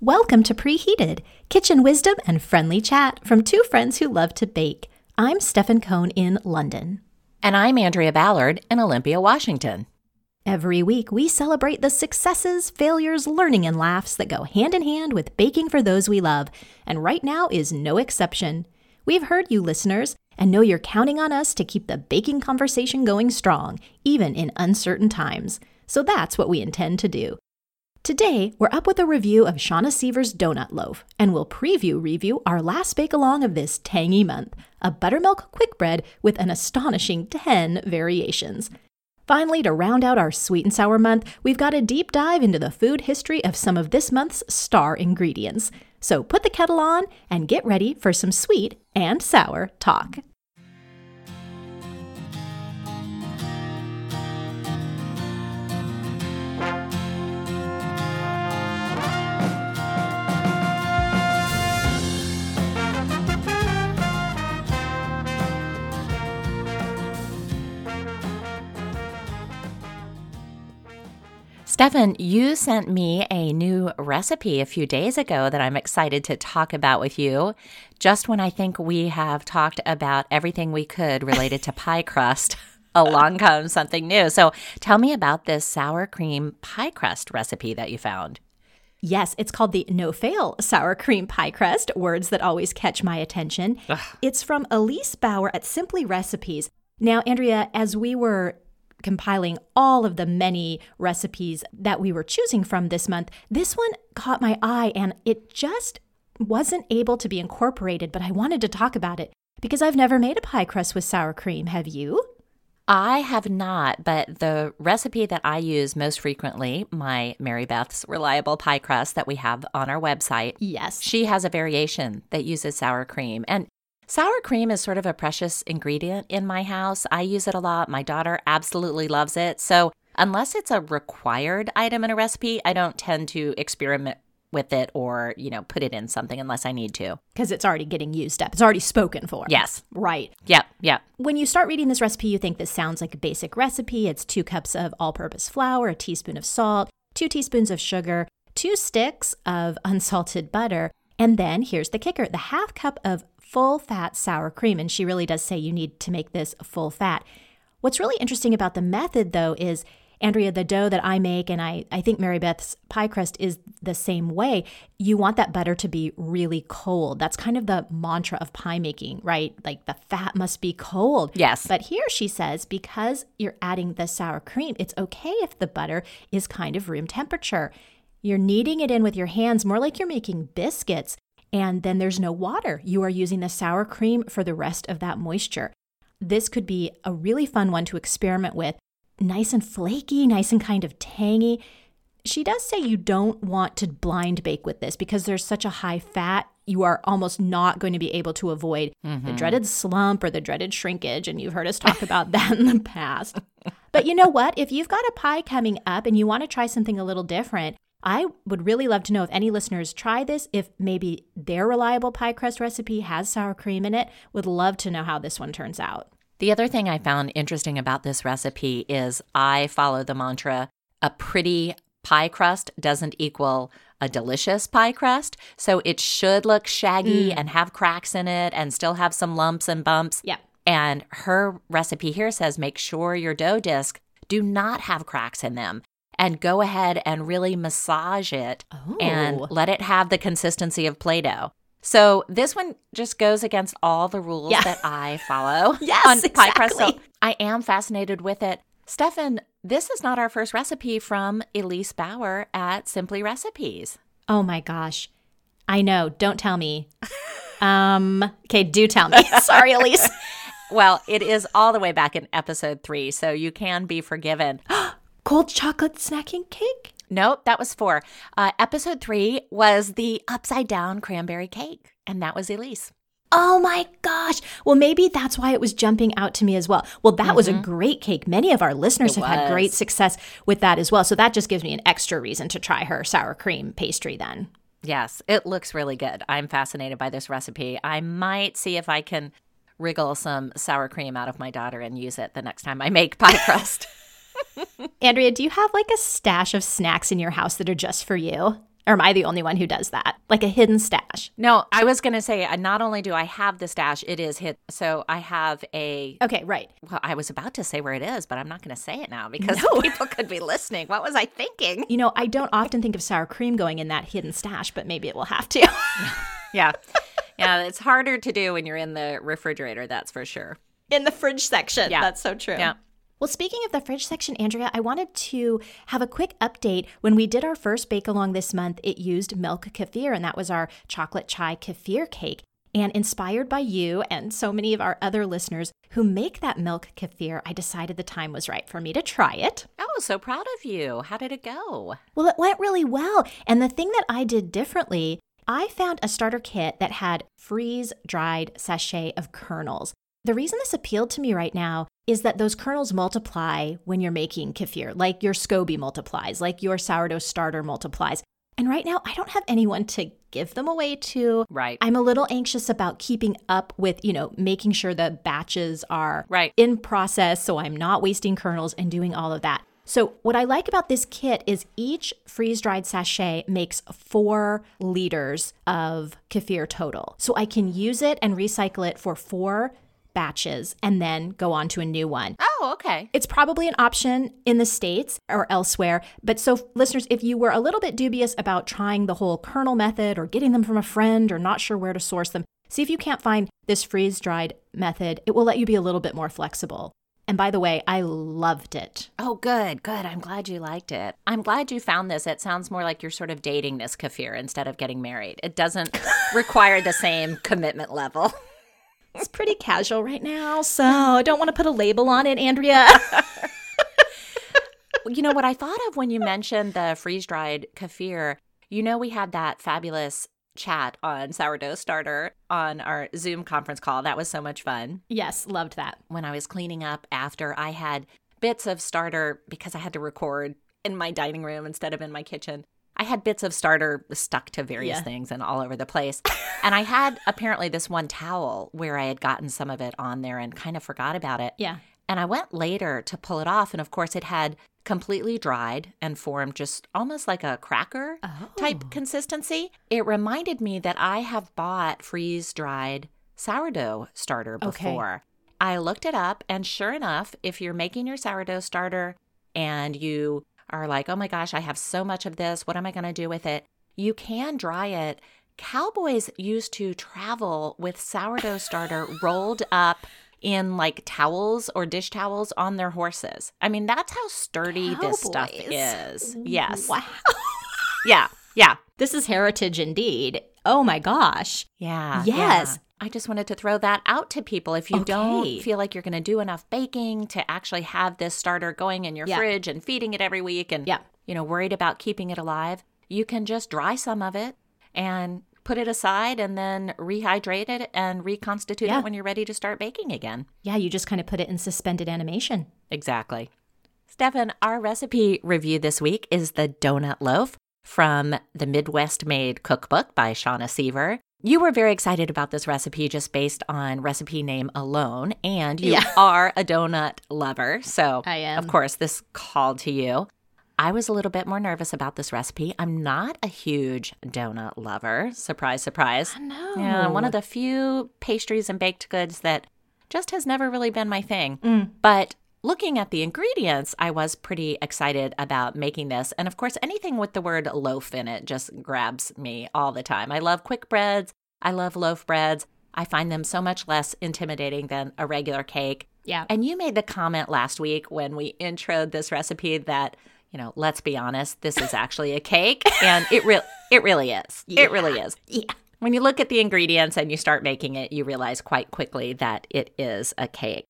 Welcome to Preheated, kitchen wisdom and friendly chat from two friends who love to bake. I'm Stefan Cohn in London. And I'm Andrea Ballard in Olympia, Washington. Every week, we celebrate the successes, failures, learning, and laughs that go hand in hand with baking for those we love. And right now is no exception. We've heard you, listeners, and know you're counting on us to keep the baking conversation going strong, even in uncertain times. So that's what we intend to do. Today, we're up with a review of Shauna Sever's Donut Loaf, and we'll preview review our last bake along of this tangy month a buttermilk quick bread with an astonishing 10 variations. Finally, to round out our sweet and sour month, we've got a deep dive into the food history of some of this month's star ingredients. So put the kettle on and get ready for some sweet and sour talk. Stefan, you sent me a new recipe a few days ago that I'm excited to talk about with you. Just when I think we have talked about everything we could related to pie crust, along comes something new. So tell me about this sour cream pie crust recipe that you found. Yes, it's called the No Fail Sour Cream Pie Crust, words that always catch my attention. Ugh. It's from Elise Bauer at Simply Recipes. Now, Andrea, as we were compiling all of the many recipes that we were choosing from this month, this one caught my eye and it just wasn't able to be incorporated, but I wanted to talk about it because I've never made a pie crust with sour cream. Have you? I have not, but the recipe that I use most frequently, my Mary Beth's reliable pie crust that we have on our website. Yes. She has a variation that uses sour cream. And Sour cream is sort of a precious ingredient in my house. I use it a lot. My daughter absolutely loves it. So, unless it's a required item in a recipe, I don't tend to experiment with it or, you know, put it in something unless I need to. Because it's already getting used up. It's already spoken for. Yes. Right. Yep. Yep. When you start reading this recipe, you think this sounds like a basic recipe. It's two cups of all purpose flour, a teaspoon of salt, two teaspoons of sugar, two sticks of unsalted butter. And then here's the kicker the half cup of full fat sour cream. And she really does say you need to make this full fat. What's really interesting about the method, though, is Andrea, the dough that I make, and I, I think Mary Beth's pie crust is the same way. You want that butter to be really cold. That's kind of the mantra of pie making, right? Like the fat must be cold. Yes. But here she says, because you're adding the sour cream, it's okay if the butter is kind of room temperature. You're kneading it in with your hands, more like you're making biscuits and then there's no water. You are using the sour cream for the rest of that moisture. This could be a really fun one to experiment with. Nice and flaky, nice and kind of tangy. She does say you don't want to blind bake with this because there's such a high fat, you are almost not going to be able to avoid mm-hmm. the dreaded slump or the dreaded shrinkage. And you've heard us talk about that in the past. But you know what? If you've got a pie coming up and you want to try something a little different, I would really love to know if any listeners try this, if maybe their reliable pie crust recipe has sour cream in it. Would love to know how this one turns out. The other thing I found interesting about this recipe is I follow the mantra a pretty pie crust doesn't equal a delicious pie crust. So it should look shaggy mm. and have cracks in it and still have some lumps and bumps. Yeah. And her recipe here says make sure your dough disc do not have cracks in them and go ahead and really massage it oh. and let it have the consistency of Play Doh. So this one just goes against all the rules yeah. that I follow yes, on exactly. pie crust. So I am fascinated with it. Stefan, this is not our first recipe from Elise Bauer at Simply Recipes. Oh my gosh. I know. Don't tell me. um, okay, do tell me. Sorry, Elise. well, it is all the way back in episode three, so you can be forgiven. cold chocolate snacking cake? Nope, that was four. Uh, episode three was the upside down cranberry cake, and that was Elise. Oh my gosh. Well, maybe that's why it was jumping out to me as well. Well, that mm-hmm. was a mm-hmm. great cake. Many of our listeners it have was. had great success with that as well. So that just gives me an extra reason to try her sour cream pastry then. Yes, it looks really good. I'm fascinated by this recipe. I might see if I can wriggle some sour cream out of my daughter and use it the next time I make pie crust. Andrea, do you have like a stash of snacks in your house that are just for you? Or am I the only one who does that? Like a hidden stash. No, I was going to say, uh, not only do I have the stash, it is hit. So I have a. Okay, right. Well, I was about to say where it is, but I'm not going to say it now because No. people could be listening. What was I thinking? You know, I don't often think of sour cream going in that hidden stash, but maybe it will have to. Yeah. Yeah, it's harder to do when you're in the refrigerator, that's for sure. in the fridge section. Yeah. That's so true. Yeah. Well, speaking of the fridge section, Andrea, I wanted to have a quick update. When we did our first bake along this month, it used milk kefir, and that was our chocolate chai kefir cake. And inspired by you and so many of our other listeners who make that milk kefir, I decided the time was right for me to try it. Oh, so proud of you. How did it go? Well, it went really well. And the thing that I did differently, I found a starter kit that had freeze dried sachet of kernels. The reason this appealed to me right now is that those kernels multiply when you're making kefir, like your SCOBY multiplies, like your sourdough starter multiplies. And right now, I don't have anyone to give them away to. Right. I'm a little anxious about keeping up with, you know, making sure the batches are Right. in process so I'm not wasting kernels and doing all of that. So, what I like about this kit is each freeze dried sachet makes four liters of kefir total. So, I can use it and recycle it for four batches and then go on to a new one. Oh, okay. It's probably an option in the States or elsewhere. But so, listeners, if you were a little bit dubious about trying the whole kernel method or getting them from a friend or not sure where to source them, see if you can't find this freeze dried method. It will let you be a little bit more flexible. And by the way, I loved it. Oh, good, good. I'm glad you liked it. I'm glad you found this. It sounds more like you're sort of dating this kefir instead of getting married. It doesn't require the same commitment level. It's pretty casual right now, so I don't want to put a label on it, Andrea. you know what I thought of when you mentioned the freeze dried kefir? You know, we had that fabulous chat on sourdough starter on our Zoom conference call. That was so much fun. yes, loved that. When I was cleaning up after I had bits of starter because I had to record in my dining room instead of in my kitchen. I had bits of starter stuck to various Yeah. things and all over the place. and I had apparently this one towel where I had gotten some of it on there and kind of forgot about it. Yeah. And I went later to pull it off. And of course, it had completely dried and formed just almost like a cracker type Oh. consistency. It reminded me that I have bought freeze dried sourdough starter Okay. before. I looked it up, and sure enough, if you're making your sourdough starter and you are like, oh my gosh, I have so much of this, what am I going to do with it? You can dry it. Cowboys used to travel with sourdough starter rolled up in like towels or dish towels on their horses. I mean, that's how sturdy this stuff is. Yes. Wow. Yeah. Yeah. This is heritage indeed. Oh my gosh. Yeah. Yes. yeah. I just wanted to throw that out to people. If you Okay. don't feel like you're going to do enough baking to actually have this starter going in your Yeah. fridge and feeding it every week and Yeah. you know, worried about keeping it alive, you can just dry some of it and put it aside and then rehydrate it and reconstitute Yeah. it when you're ready to start baking again. Yeah, you just kind of put it in suspended animation. Exactly. Stefan, our recipe review this week is the donut loaf from the Midwest Made Cookbook by Shauna Sever. You were very excited about this recipe just based on recipe name alone, and you Yeah. are a donut lover. So, I am. of course, this called to you. I was a little bit more nervous about this recipe. I'm not a huge donut lover. Surprise, surprise. No. Yeah, one of the few pastries and baked goods that just has never really been my thing. Mm. But looking at the ingredients, I was pretty excited about making this. And of course, anything with the word loaf in it just grabs me all the time. I love quick breads, I love loaf breads. I find them so much less intimidating than a regular cake. Yeah. And you made the comment last week when we introed this recipe that, you know, let's be honest, this is actually a cake. And it, re- it really is. It really is. Yeah. When you look at the ingredients and you start making it, you realize quite quickly that it is a cake.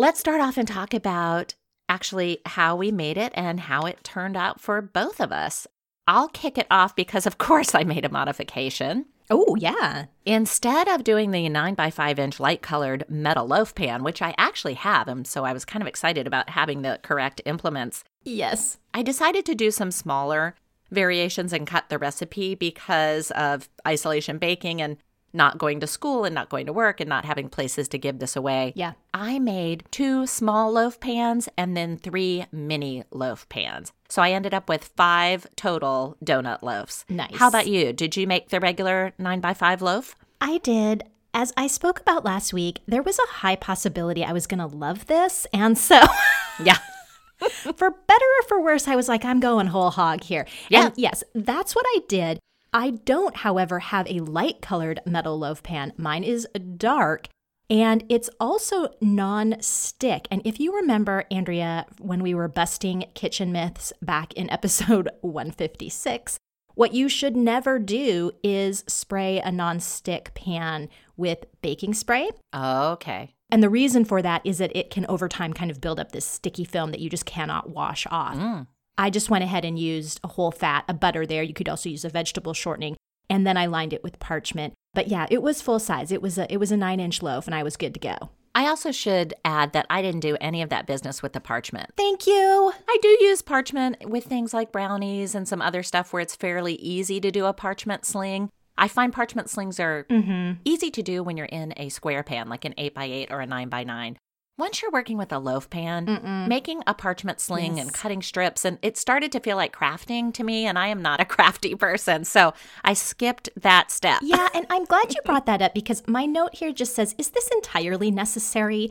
Let's start off and talk about actually how we made it and how it turned out for both of us. I'll kick it off because, of course, I made a modification. Oh, yeah. Instead of doing the 9 by 5 inch light colored metal loaf pan, which I actually have, and so I was kind of excited about having the correct implements, Yes. I decided to do some smaller variations and cut the recipe because of isolation baking and not going to school and not going to work and not having places to give this away. Yeah. I made two small loaf pans and then three mini loaf pans. So I ended up with five total donut loaves. Nice. How about you? Did you make the regular nine by five loaf? I did. As I spoke about last week, there was a high possibility I was going to love this. And so, Yeah. for better or for worse, I was like, I'm going whole hog here. Yeah. And yes, that's what I did. I don't, however, have a light colored metal loaf pan. Mine is dark. And it's also non-stick. And if you remember, Andrea, when we were busting kitchen myths back in episode 156, what you should never do is spray a non-stick pan with baking spray. Okay. And the reason for that is that it can over time kind of build up this sticky film that you just cannot wash off. Mm. I just went ahead and used a whole fat, a butter there. You could also use a vegetable shortening, and then I lined it with parchment. But yeah, it was full size. It was a it was a nine inch loaf, and I was good to go. I also should add that I didn't do any of that business with the parchment. Thank you. I do use parchment with things like brownies and some other stuff where it's fairly easy to do a parchment sling. I find parchment slings are mm-hmm. easy to do when you're in a square pan, like an 8 by 8 or a 9x9. Once you're working with a loaf pan, making a parchment sling and cutting strips, and it started to feel like crafting to me, and I am not a crafty person. So I skipped that step. Yeah, and I'm glad you brought that up because my note here just says, is this entirely necessary?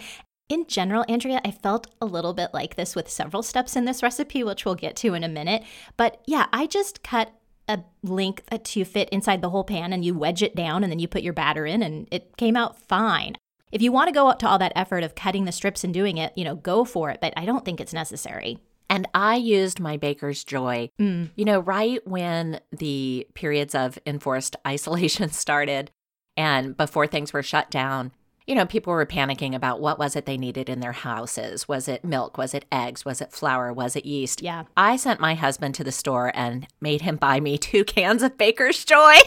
In general, Andrea, I felt a little bit like this with several steps in this recipe, which we'll get to in a minute. But yeah, I just cut a length to fit inside the whole pan and you wedge it down and then you put your batter in and it came out fine. If you want to go up to all that effort of cutting the strips and doing it, you know, go for it, but I don't think it's necessary. And I used my baker's joy. Mm. You know, right when the periods of enforced isolation started and before things were shut down, you know, people were panicking about what was it they needed in their houses. Was it milk? Was it eggs? Was it flour? Was it yeast? Yeah. I sent my husband to the store and made him buy me two cans of Baker's Joy.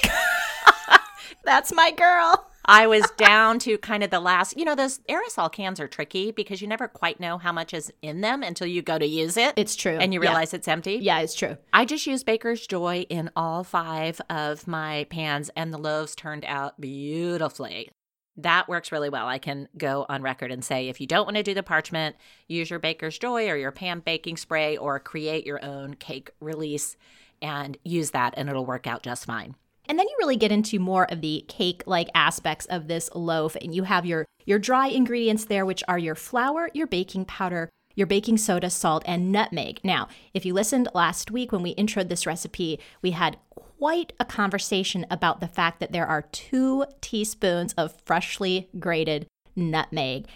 That's my girl. I was down to kind of the last, you know, those aerosol cans are tricky because you never quite know how much is in them until you go to use it. It's true. And you Yeah. realize it's empty. Yeah, it's true. I just used Baker's Joy in all five of my pans, and the loaves turned out beautifully. That works really well. I can go on record and say if you don't want to do the parchment, use your Baker's Joy or your pan baking spray or create your own cake release and use that, and it'll work out just fine. And then you really get into more of the cake-like aspects of this loaf and you have your your dry ingredients there which are your flour, your baking powder, your baking soda, salt and nutmeg. Now, if you listened last week when we introed this recipe, we had quite a conversation about the fact that there are 2 teaspoons of freshly grated nutmeg.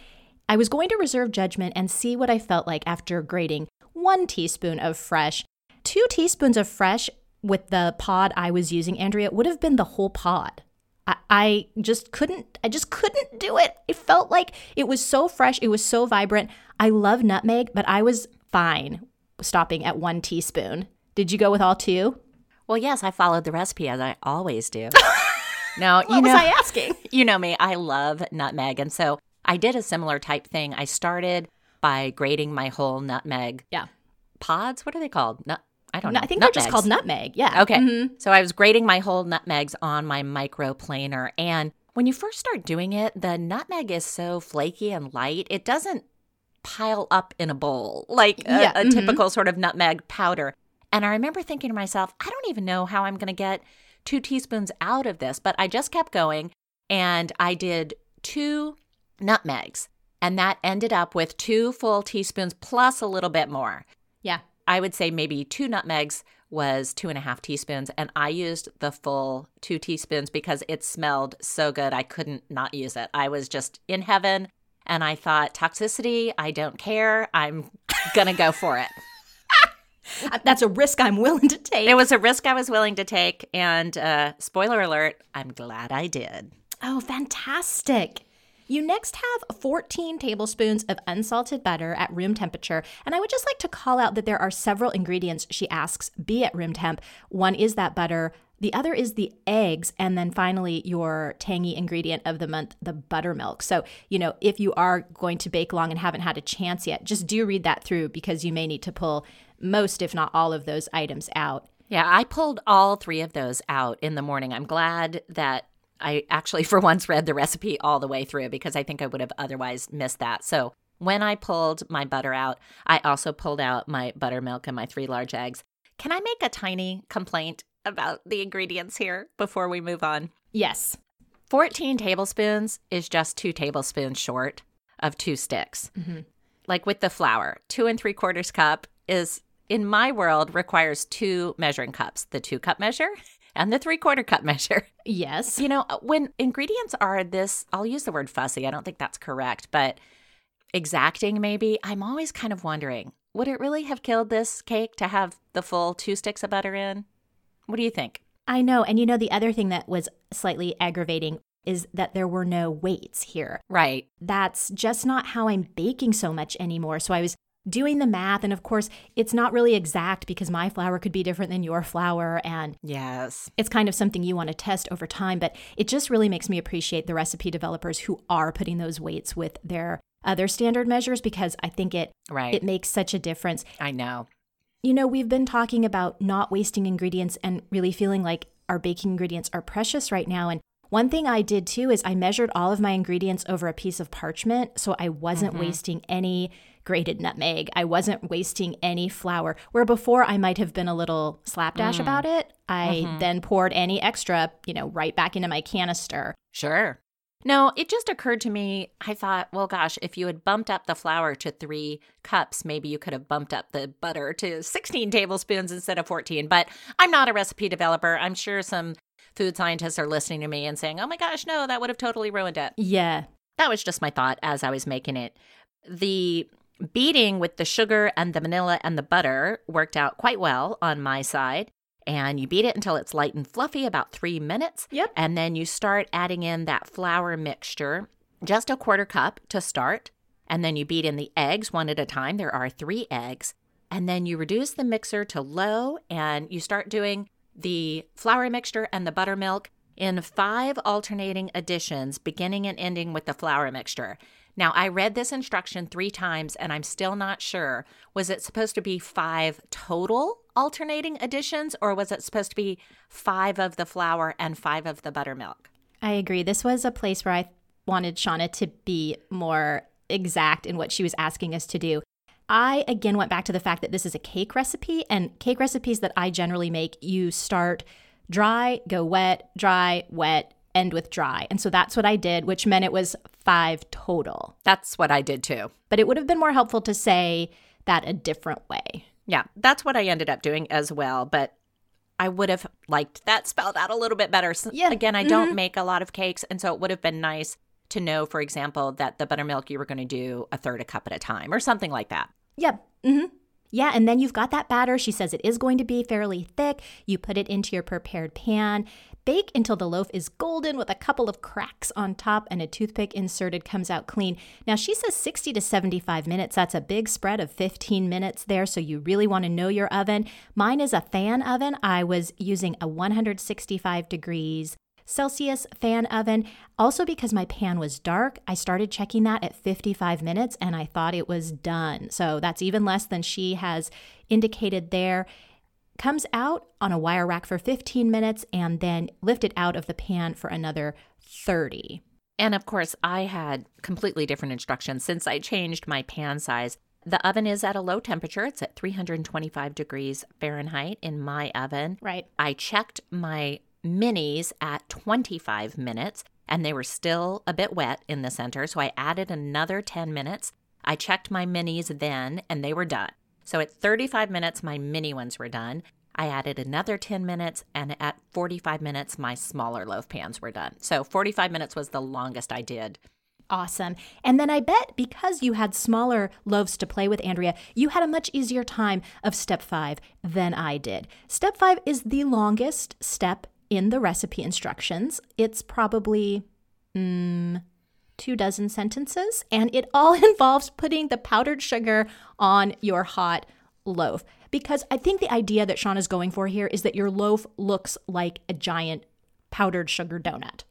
I was going to reserve judgment and see what I felt like after grating 1 teaspoon of fresh. 2 teaspoons of fresh with the pod I was using, Andrea, would have been the whole pod. I, I just couldn't, I just couldn't do it. It felt like it was so fresh, it was so vibrant. I love nutmeg, but I was fine stopping at one teaspoon. Did you go with all two? Well, yes, I followed the recipe as I always do. no, you What know, was I asking? you know me, I love nutmeg. And so I did a similar type thing. I started by grating my whole nutmeg Yeah. pods. What are they called? Nut, I don't know. I think they're just called nutmeg. Yeah. Okay. Mhm. So I was grating my whole nutmegs on my microplaner. And when you first start doing it, the nutmeg is so flaky and light, it doesn't pile up in a bowl like a, Yeah, a mhm. typical sort of nutmeg powder. And I remember thinking to myself, I don't even know how I'm going to get two teaspoons out of this. But I just kept going and I did two nutmegs. And that ended up with two full teaspoons plus a little bit more. Yeah. I would say maybe two nutmegs was two and a half teaspoons, and I used the full two teaspoons because it smelled so good. I couldn't not use it. I was just in heaven, and I thought, toxicity, I don't care. I'm gonna go for it. That's a risk I'm willing to take. It was a risk I was willing to take, and uh, spoiler alert, I'm glad I did. Oh, fantastic. You next have 14 tablespoons of unsalted butter at room temperature. And I would just like to call out that there are several ingredients she asks be at room temp. One is that butter, the other is the eggs, and then finally your tangy ingredient of the month, the buttermilk. So, you know, if you are going to bake long and haven't had a chance yet, just do read that through because you may need to pull most, if not all, of those items out. Yeah, I pulled all three of those out in the morning. I'm glad that I actually, for once, read the recipe all the way through because I think I would have otherwise missed that. So when I pulled my butter out, I also pulled out my buttermilk and my three large eggs. Can I make a tiny complaint about the ingredients here before we move on? Yes. 14 tablespoons is just two tablespoons short of two sticks. Mm-hmm. Like with the flour, two and three quarters cup is, in my world, requires two measuring cups the two cup measure and the three quarter cup measure. Yes. You know, uh, when ingredients are this, I'll use the word fussy. I don't think that's correct, but exacting maybe. I'm always kind of wondering would it really have killed this cake to have the full two sticks of butter in? What do you think? I know. And you know, the other thing that was slightly aggravating is that there were no weights here. Right. That's just not how I'm baking so much anymore. So I was doing the math. And of course, it's not really exact because my flour could be different than your flour. And yes, it's kind of something you want to test over time. But it just really makes me appreciate the recipe developers who are putting those weights with their other standard measures because I think it right. it makes such a difference. I know. You know, we've been talking about not wasting ingredients and really feeling like our baking ingredients are precious right now and one thing I did too is I measured all of my ingredients over a piece of parchment so I wasn't mm-hmm. wasting any grated nutmeg. I wasn't wasting any flour. Where before I might have been a little slapdash mm. about it, I mm-hmm. then poured any extra, you know, right back into my canister. Sure. No, it just occurred to me. I thought, well, gosh, if you had bumped up the flour to three cups, maybe you could have bumped up the butter to 16 tablespoons instead of 14. But I'm not a recipe developer. I'm sure some food scientists are listening to me and saying, oh my gosh, no, that would have totally ruined it. Yeah. That was just my thought as I was making it. The beating with the sugar and the vanilla and the butter worked out quite well on my side. And you beat it until it's light and fluffy, about three minutes. Yep. And then you start adding in that flour mixture, just a quarter cup to start. And then you beat in the eggs one at a time. There are three eggs. And then you reduce the mixer to low and you start doing the flour mixture and the buttermilk in five alternating additions, beginning and ending with the flour mixture. Now, I read this instruction three times and I'm still not sure. Was it supposed to be five total alternating additions or was it supposed to be five of the flour and five of the buttermilk? I agree. This was a place where I wanted Shauna to be more exact in what she was asking us to do. I again went back to the fact that this is a cake recipe, and cake recipes that I generally make, you start dry, go wet, dry, wet, end with dry. And so that's what I did, which meant it was five total. That's what I did too. But it would have been more helpful to say that a different way. Yeah, that's what I ended up doing as well. But I would have liked that spelled out a little bit better. Yeah. Again, I don't mm-hmm. make a lot of cakes. And so it would have been nice to know, for example, that the buttermilk you were going to do a third a cup at a time or something like that. Yep. Mm-hmm. Yeah, and then you've got that batter. She says it is going to be fairly thick. You put it into your prepared pan. Bake until the loaf is golden with a couple of cracks on top and a toothpick inserted comes out clean. Now, she says 60 to 75 minutes. That's a big spread of 15 minutes there, so you really want to know your oven. Mine is a fan oven. I was using a 165 degrees Celsius fan oven. Also, because my pan was dark, I started checking that at 55 minutes and I thought it was done. So that's even less than she has indicated there. Comes out on a wire rack for 15 minutes and then lifted out of the pan for another 30. And of course, I had completely different instructions since I changed my pan size. The oven is at a low temperature. It's at 325 degrees Fahrenheit in my oven. Right. I checked my minis at 25 minutes and they were still a bit wet in the center. So I added another 10 minutes. I checked my minis then and they were done. So at 35 minutes, my mini ones were done. I added another 10 minutes, and at 45 minutes, my smaller loaf pans were done. So 45 minutes was the longest I did. Awesome. And then I bet because you had smaller loaves to play with, Andrea, you had a much easier time of step five than I did. Step five is the longest step in the recipe instructions. It's probably mm, two dozen sentences, and it all involves putting the powdered sugar on your hot loaf. Because I think the idea that Sean is going for here is that your loaf looks like a giant powdered sugar donut.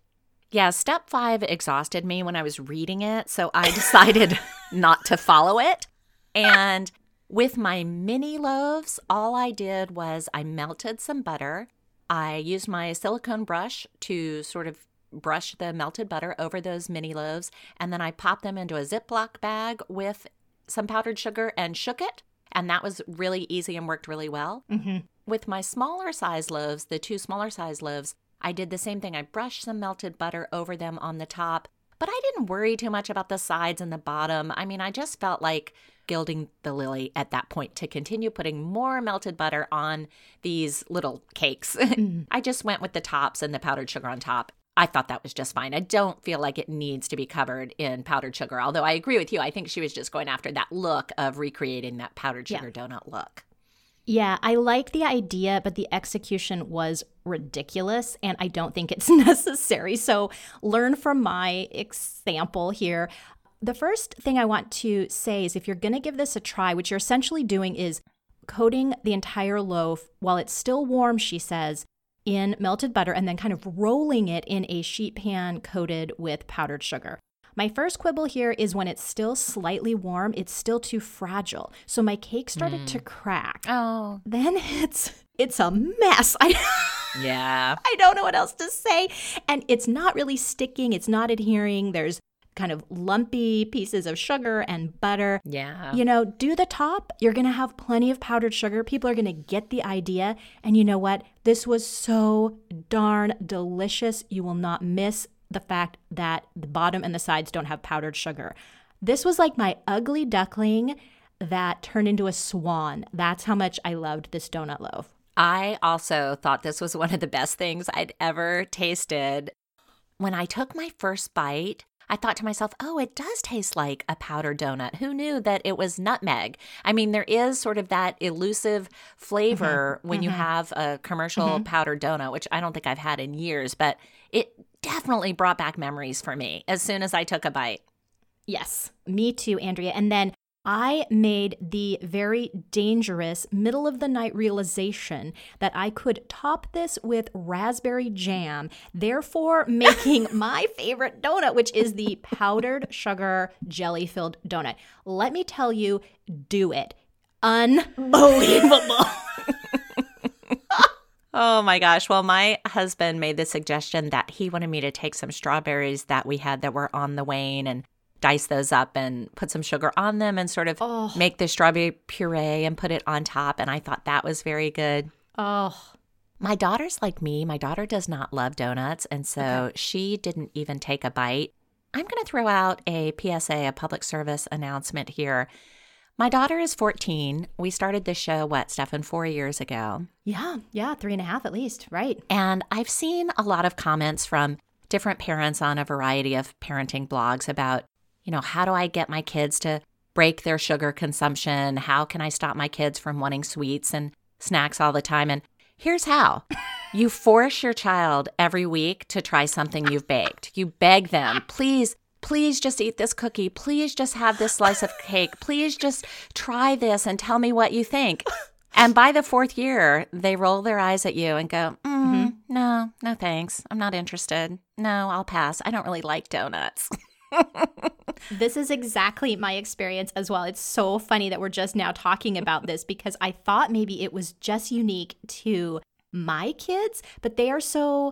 Yeah, step five exhausted me when I was reading it, so I decided not to follow it. And with my mini loaves, all I did was I melted some butter I used my silicone brush to sort of brush the melted butter over those mini loaves, and then I popped them into a Ziploc bag with some powdered sugar and shook it. And that was really easy and worked really well. Mm-hmm. With my smaller size loaves, the two smaller size loaves, I did the same thing. I brushed some melted butter over them on the top, but I didn't worry too much about the sides and the bottom. I mean, I just felt like gilding the lily at that point to continue putting more melted butter on these little cakes. I just went with the tops and the powdered sugar on top. I thought that was just fine. I don't feel like it needs to be covered in powdered sugar, although I agree with you. I think she was just going after that look of recreating that powdered sugar Yeah. donut look. Yeah, I like the idea, but the execution was ridiculous, and I don't think it's necessary. So, learn from my example here. The first thing I want to say is if you're going to give this a try, what you're essentially doing is coating the entire loaf while it's still warm, she says, in melted butter and then kind of rolling it in a sheet pan coated with powdered sugar. My first quibble here is when it's still slightly warm, it's still too fragile. So my cake started to mm. crack Oh, then it's it's a mess. I yeah. I don't know what else to say. And it's not really sticking, it's not adhering. There's kind of lumpy pieces of sugar and butter. Yeah. You know, do the top. You're going to have plenty of powdered sugar. People are going to get the idea. And you know what? This was so darn delicious. You will not miss the fact that the bottom and the sides don't have powdered sugar. This was like my ugly duckling that turned into a swan. That's how much I loved this donut loaf. I also thought this was one of the best things I'd ever tasted. When I took my first bite, I thought to myself, oh, it does taste like a powdered donut. Who knew that it was nutmeg? I mean, there is sort of that elusive flavor mm-hmm. when you mm-hmm. have a commercial mm-hmm. powdered donut, which I don't think I've had in years, but it definitely brought back memories for me as soon as I took a bite. Yes, me too, Andrea. And then I made the very dangerous middle of the night realization that I could top this with raspberry jam, therefore making my favorite donut, which is the powdered sugar jelly filled donut. Let me tell you, do it. Unbelievable. Oh my gosh. Well, my husband made the suggestion that he wanted me to take some strawberries that we had that were on the wane and dice those up and put some sugar on them and sort of Oh. make the strawberry puree and put it on top. And I thought that was very good. oh, My daughter's like me. My daughter does not love donuts. And so she didn't even take a bite. I'm going to throw out a PSA, a public service announcement here. My daughter is 14. We started this show, what, Stefan, four years ago. yeah, yeah, three and a half at least, right? And I've seen a lot of comments from different parents on a variety of parenting blogs about, you know, how do I get my kids to break their sugar consumption? How can I stop my kids from wanting sweets and snacks all the time? And here's how you force your child every week to try something you've baked. You beg them, please. Please just eat this cookie. Please just have this slice of cake. Please just try this and tell me what you think. And by the fourth year, they roll their eyes at you and go, mm-hmm No, no thanks. I'm not interested. No, I'll pass. I don't really like donuts. This is exactly my experience as well. It's so funny that we're just now talking about this because I thought maybe it was just unique to my kids, but they are so,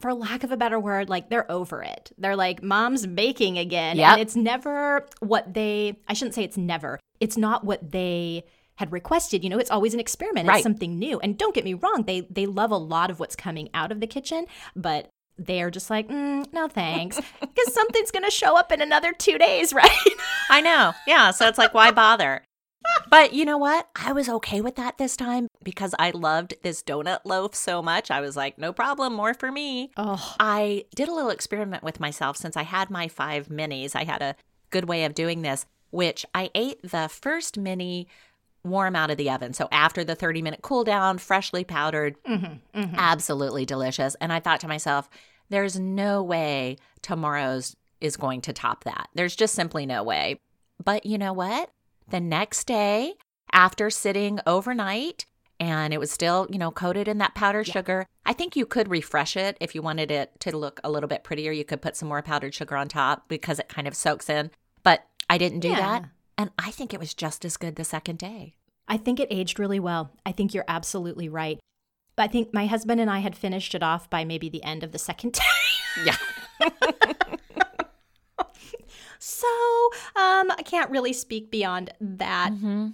for lack of a better word, like they're over it. They're like, mom's baking again. Yep. And it's never what they, I shouldn't say it's never, it's not what they had requested you know it's always an experiment Right. it's something new and don't get me wrong they they love a lot of what's coming out of the kitchen but they're just like mm, no thanks because something's gonna show up in another two days right I know. Yeah. So it's like, why bother? But you know what? I was okay with that this time because I loved this donut loaf so much. I was like, no problem, more for me. oh I did a little experiment with myself since I had my five minis. I had a good way of doing this, which I ate the first mini warm out of the oven. So after the 30 minute cool down, freshly powdered, absolutely delicious. And I thought to myself, there's no way tomorrow's is going to top that. There's just simply no way. But you know what? The next day, after sitting overnight, and it was still, you know, coated in that powdered sugar. I think you could refresh it if you wanted it to look a little bit prettier. You could put some more powdered sugar on top because it kind of soaks in. But I didn't do Yeah. that. And I think it was just as good the second day. I think it aged really well. I think you're absolutely right. I think my husband and I had finished it off by maybe the end of the second day. Yeah. so um, I can't really speak beyond that. Mm-hmm.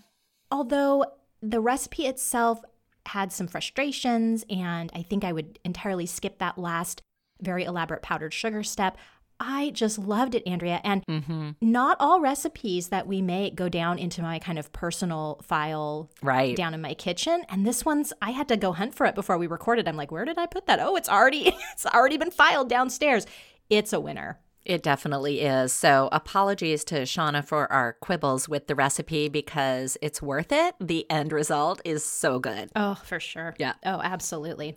Although the recipe itself had some frustrations, and I think I would entirely skip that last very elaborate powdered sugar step. I just loved it, Andrea. And Mm-hmm. not all recipes that we make go down into my kind of personal file Right. down in my kitchen. And this one's I had to go hunt for it before we recorded. I'm like, where did I put that? Oh, it's already it's already been filed downstairs. It's a winner. It definitely is. So, apologies to Shauna for our quibbles with the recipe because it's worth it. The end result is so good. Oh, for sure. Yeah. Oh, absolutely.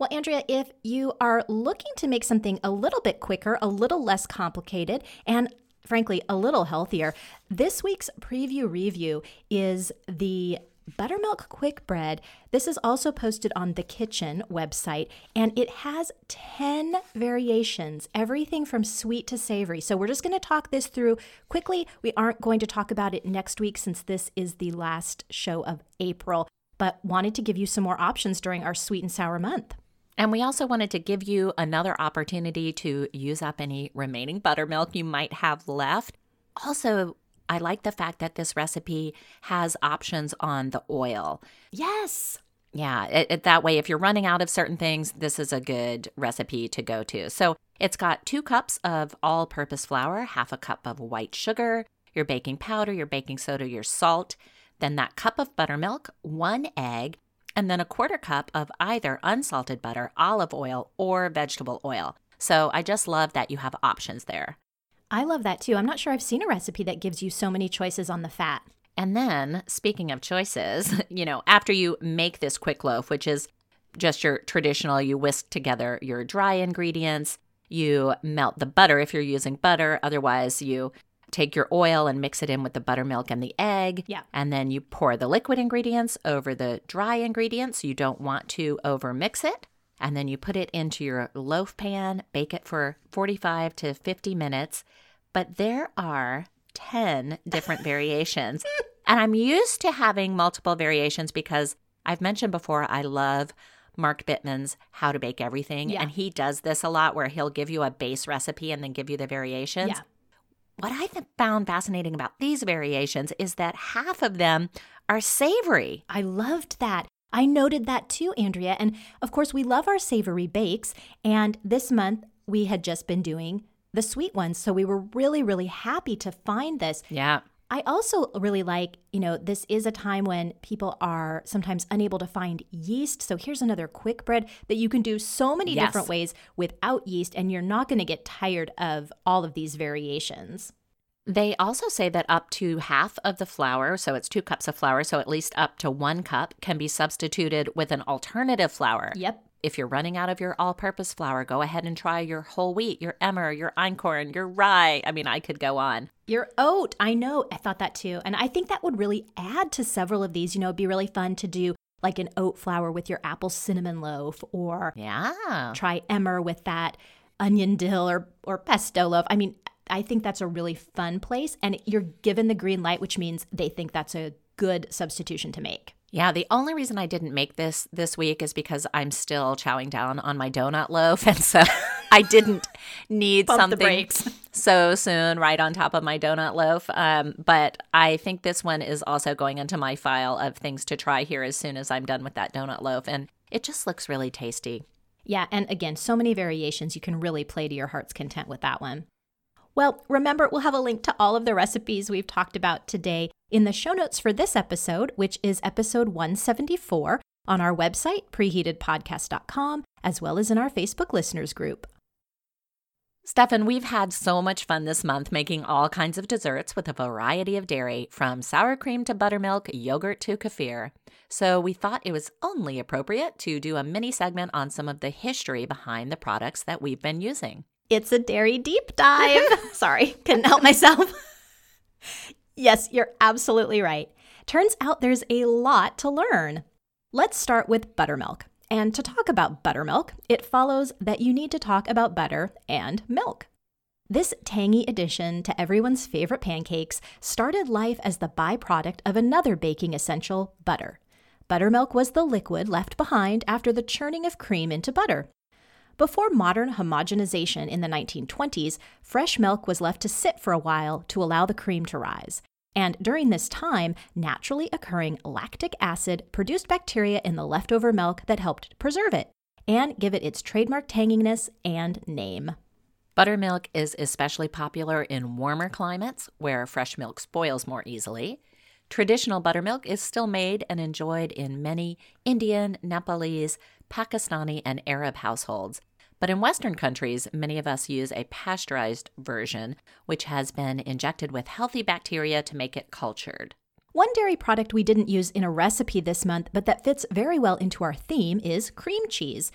Well, Andrea, if you are looking to make something a little bit quicker, a little less complicated, and frankly, a little healthier, this week's preview review is the buttermilk quick bread. This is also posted on the kitchen website, and it has 10 variations, everything from sweet to savory. So, we're just going to talk this through quickly. We aren't going to talk about it next week since this is the last show of April, but wanted to give you some more options during our sweet and sour month. And we also wanted to give you another opportunity to use up any remaining buttermilk you might have left. Also, I like the fact that this recipe has options on the oil. Yes. Yeah, it, it- that way, if you're running out of certain things, this is a good recipe to go to. So it's got two cups of all purpose flour, half a cup of white sugar, your baking powder, your baking soda, your salt, then that cup of buttermilk, one egg, and then a quarter cup of either unsalted butter, olive oil, or vegetable oil. So I just love that you have options there. I love that too. I'm not sure I've seen a recipe that gives you so many choices on the fat. And then, speaking of choices, you know, after you make this quick loaf, which is just your traditional, you whisk together your dry ingredients, you melt the butter if you're using butter. Otherwise, you take your oil and mix it in with the buttermilk and the egg. Yeah. And then you pour the liquid ingredients over the dry ingredients. You don't want to over mix it. And then you put it into your loaf pan, bake it for 45 to 50 minutes. But there are 10 different variations. And I'm used to having multiple variations because I've mentioned before I love Mark Bittman's How to Bake Everything. Yeah. And he does this a lot where he'll give you a base recipe and then give you the variations. Yeah. What I found fascinating about these variations is that half of them are savory. I loved that. I noted that too, Andrea. And of course, we love our savory bakes. And this month, we had just been doing the sweet ones. So we were really, really happy to find this. Yeah. I also really like, you know, this is a time when people are sometimes unable to find yeast. So here's another quick bread that you can do so many Yes. different ways without yeast, and you're not going to get tired of all of these variations. They also say that up to half of the flour, so it's two cups of flour, so at least up to one cup, can be substituted with an alternative flour. Yep. If you're running out of your all purpose flour, go ahead and try your whole wheat, your emmer, your einkorn, your rye. I mean, I could go on. Your oat. I know. I thought that too. And I think that would really add to several of these. You know, it'd be really fun to do like an oat flour with your apple cinnamon loaf or Yeah. try emmer with that onion dill or, or pesto loaf. I mean, I think that's a really fun place. And you're given the green light, which means they think that's a good substitution to make. Yeah, the only reason I didn't make this this week is because I'm still chowing down on my donut loaf. And so I didn't need something so soon right on top of my donut loaf. Um, but I think this one is also going into my file of things to try here as soon as I'm done with that donut loaf. And it just looks really tasty. Yeah, and again, so many variations. You can really play to your heart's content with that one. Well, remember, we'll have a link to all of the recipes we've talked about today in the show notes for this episode, which is episode 174, on our website, preheatedpodcast.com, as well as in our Facebook listeners group. Stefan, we've had so much fun this month making all kinds of desserts with a variety of dairy, from sour cream to buttermilk, yogurt to kefir. So we thought it was only appropriate to do a mini segment on some of the history behind the products that we've been using. It's a dairy deep dive. Sorry, couldn't help myself. yes, you're absolutely right. Turns out there's a lot to learn. Let's start with buttermilk. And to talk about buttermilk, it follows that you need to talk about butter and milk. This tangy addition to everyone's favorite pancakes started life as the byproduct of another baking essential, butter. Buttermilk was the liquid left behind after the churning of cream into butter. Before modern homogenization in the 1920s, fresh milk was left to sit for a while to allow the cream to rise. And during this time, naturally occurring lactic acid produced bacteria in the leftover milk that helped preserve it and give it its trademark tanginess and name. Buttermilk is especially popular in warmer climates where fresh milk spoils more easily. Traditional buttermilk is still made and enjoyed in many Indian, Nepalese, Pakistani, and Arab households, but in Western countries, many of us use a pasteurized version, which has been injected with healthy bacteria to make it cultured. One dairy product we didn't use in a recipe this month, but that fits very well into our theme, is cream cheese.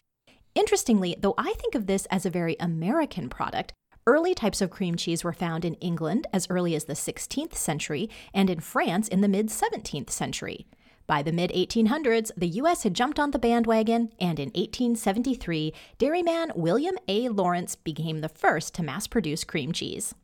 Interestingly, though I think of this as a very American product, early types of cream cheese were found in England as early as the 16th century and in France in the mid 17th century. By the mid 1800s, the U.S. had jumped on the bandwagon, and in 1873, dairyman William A. Lawrence became the first to mass produce cream cheese.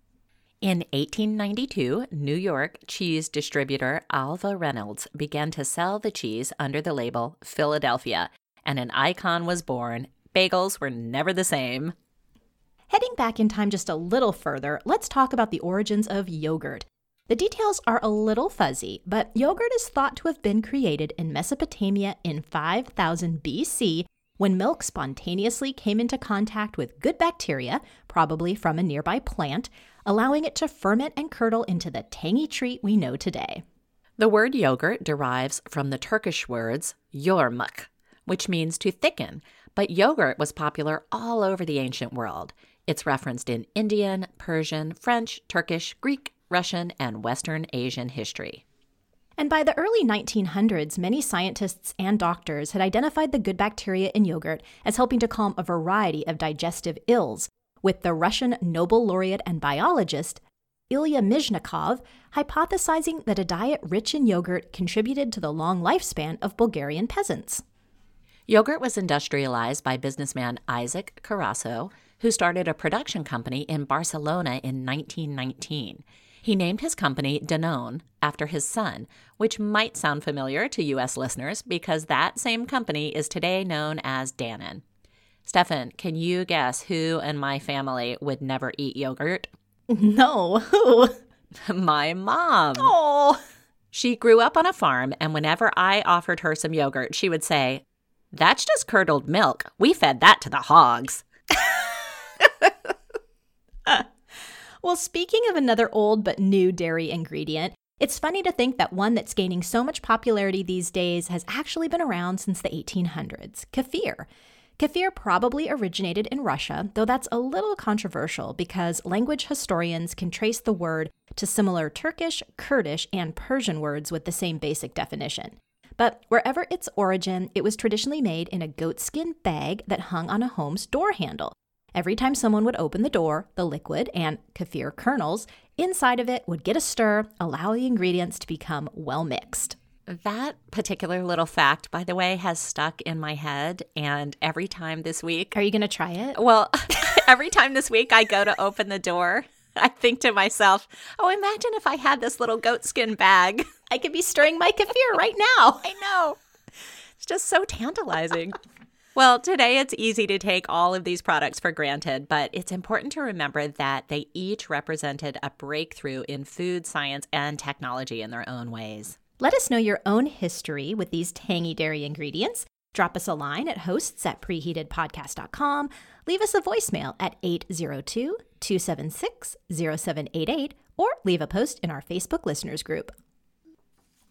In 1892, New York cheese distributor Alva Reynolds began to sell the cheese under the label Philadelphia, and an icon was born. Bagels were never the same. Heading back in time just a little further, let's talk about the origins of yogurt. The details are a little fuzzy, but yogurt is thought to have been created in Mesopotamia in 5000 BC when milk spontaneously came into contact with good bacteria, probably from a nearby plant, allowing it to ferment and curdle into the tangy treat we know today. The word yogurt derives from the Turkish words yormuk, which means to thicken, but yogurt was popular all over the ancient world. It's referenced in Indian, Persian, French, Turkish, Greek, Russian, and Western Asian history. And by the early 1900s, many scientists and doctors had identified the good bacteria in yogurt as helping to calm a variety of digestive ills, with the Russian Nobel laureate and biologist Ilya Mechnikov hypothesizing that a diet rich in yogurt contributed to the long lifespan of Bulgarian peasants. Yogurt was industrialized by businessman Isaac Carasso, who started a production company in Barcelona in 1919. He named his company Danone after his son, which might sound familiar to U.S. listeners because that same company is today known as Dannon. Stefan, can you guess who in my family would never eat yogurt? No, who? my mom. Oh. She grew up on a farm, and whenever I offered her some yogurt, she would say, That's just curdled milk. We fed that to the hogs. Well, speaking of another old but new dairy ingredient, it's funny to think that one that's gaining so much popularity these days has actually been around since the 1800s kefir. Kefir probably originated in Russia, though that's a little controversial because language historians can trace the word to similar Turkish, Kurdish, and Persian words with the same basic definition. But wherever its origin, it was traditionally made in a goatskin bag that hung on a home's door handle. Every time someone would open the door, the liquid and kefir kernels inside of it would get a stir, allow the ingredients to become well mixed. That particular little fact, by the way, has stuck in my head. And every time this week. Are you going to try it? Well, every time this week I go to open the door, I think to myself, oh, imagine if I had this little goatskin bag. I could be stirring my kefir right now. I know. It's just so tantalizing. Well, today it's easy to take all of these products for granted, but it's important to remember that they each represented a breakthrough in food science and technology in their own ways. Let us know your own history with these tangy dairy ingredients. Drop us a line at hosts at preheatedpodcast.com. Leave us a voicemail at 802 276 0788 or leave a post in our Facebook listeners group.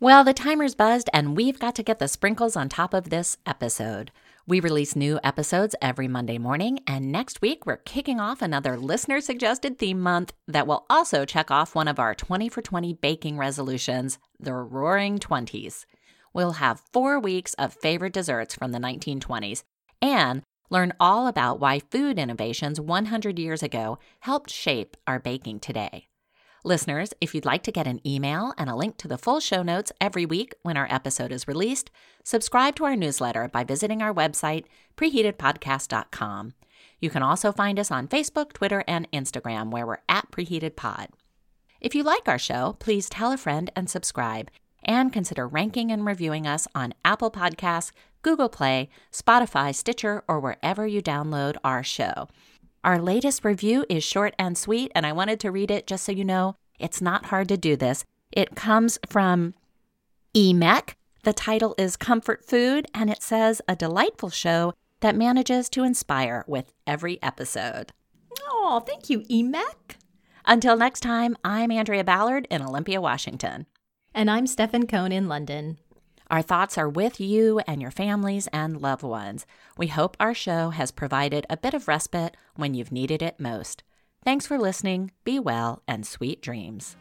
Well, the timer's buzzed, and we've got to get the sprinkles on top of this episode. We release new episodes every Monday morning, and next week we're kicking off another listener suggested theme month that will also check off one of our 20 for 20 baking resolutions, the Roaring Twenties. We'll have four weeks of favorite desserts from the 1920s and learn all about why food innovations 100 years ago helped shape our baking today. Listeners, if you'd like to get an email and a link to the full show notes every week when our episode is released, subscribe to our newsletter by visiting our website, preheatedpodcast.com. You can also find us on Facebook, Twitter, and Instagram, where we're at preheatedpod. If you like our show, please tell a friend and subscribe, and consider ranking and reviewing us on Apple Podcasts, Google Play, Spotify, Stitcher, or wherever you download our show. Our latest review is short and sweet, and I wanted to read it just so you know it's not hard to do this. It comes from EMEC. The title is Comfort Food, and it says a delightful show that manages to inspire with every episode. Oh, thank you, EMEC. Until next time, I'm Andrea Ballard in Olympia, Washington. And I'm Stefan Cohn in London. Our thoughts are with you and your families and loved ones. We hope our show has provided a bit of respite when you've needed it most. Thanks for listening. Be well and sweet dreams.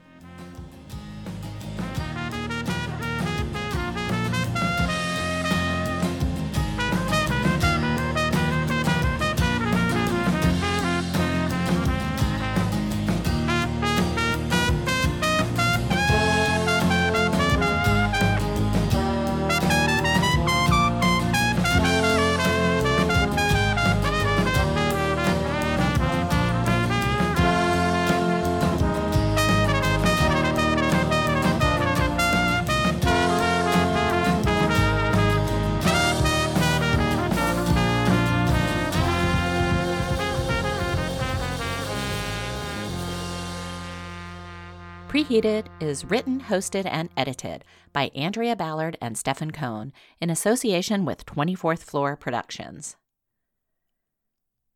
Preheated is written, hosted, and edited by Andrea Ballard and Stefan Cohn in association with 24th Floor Productions.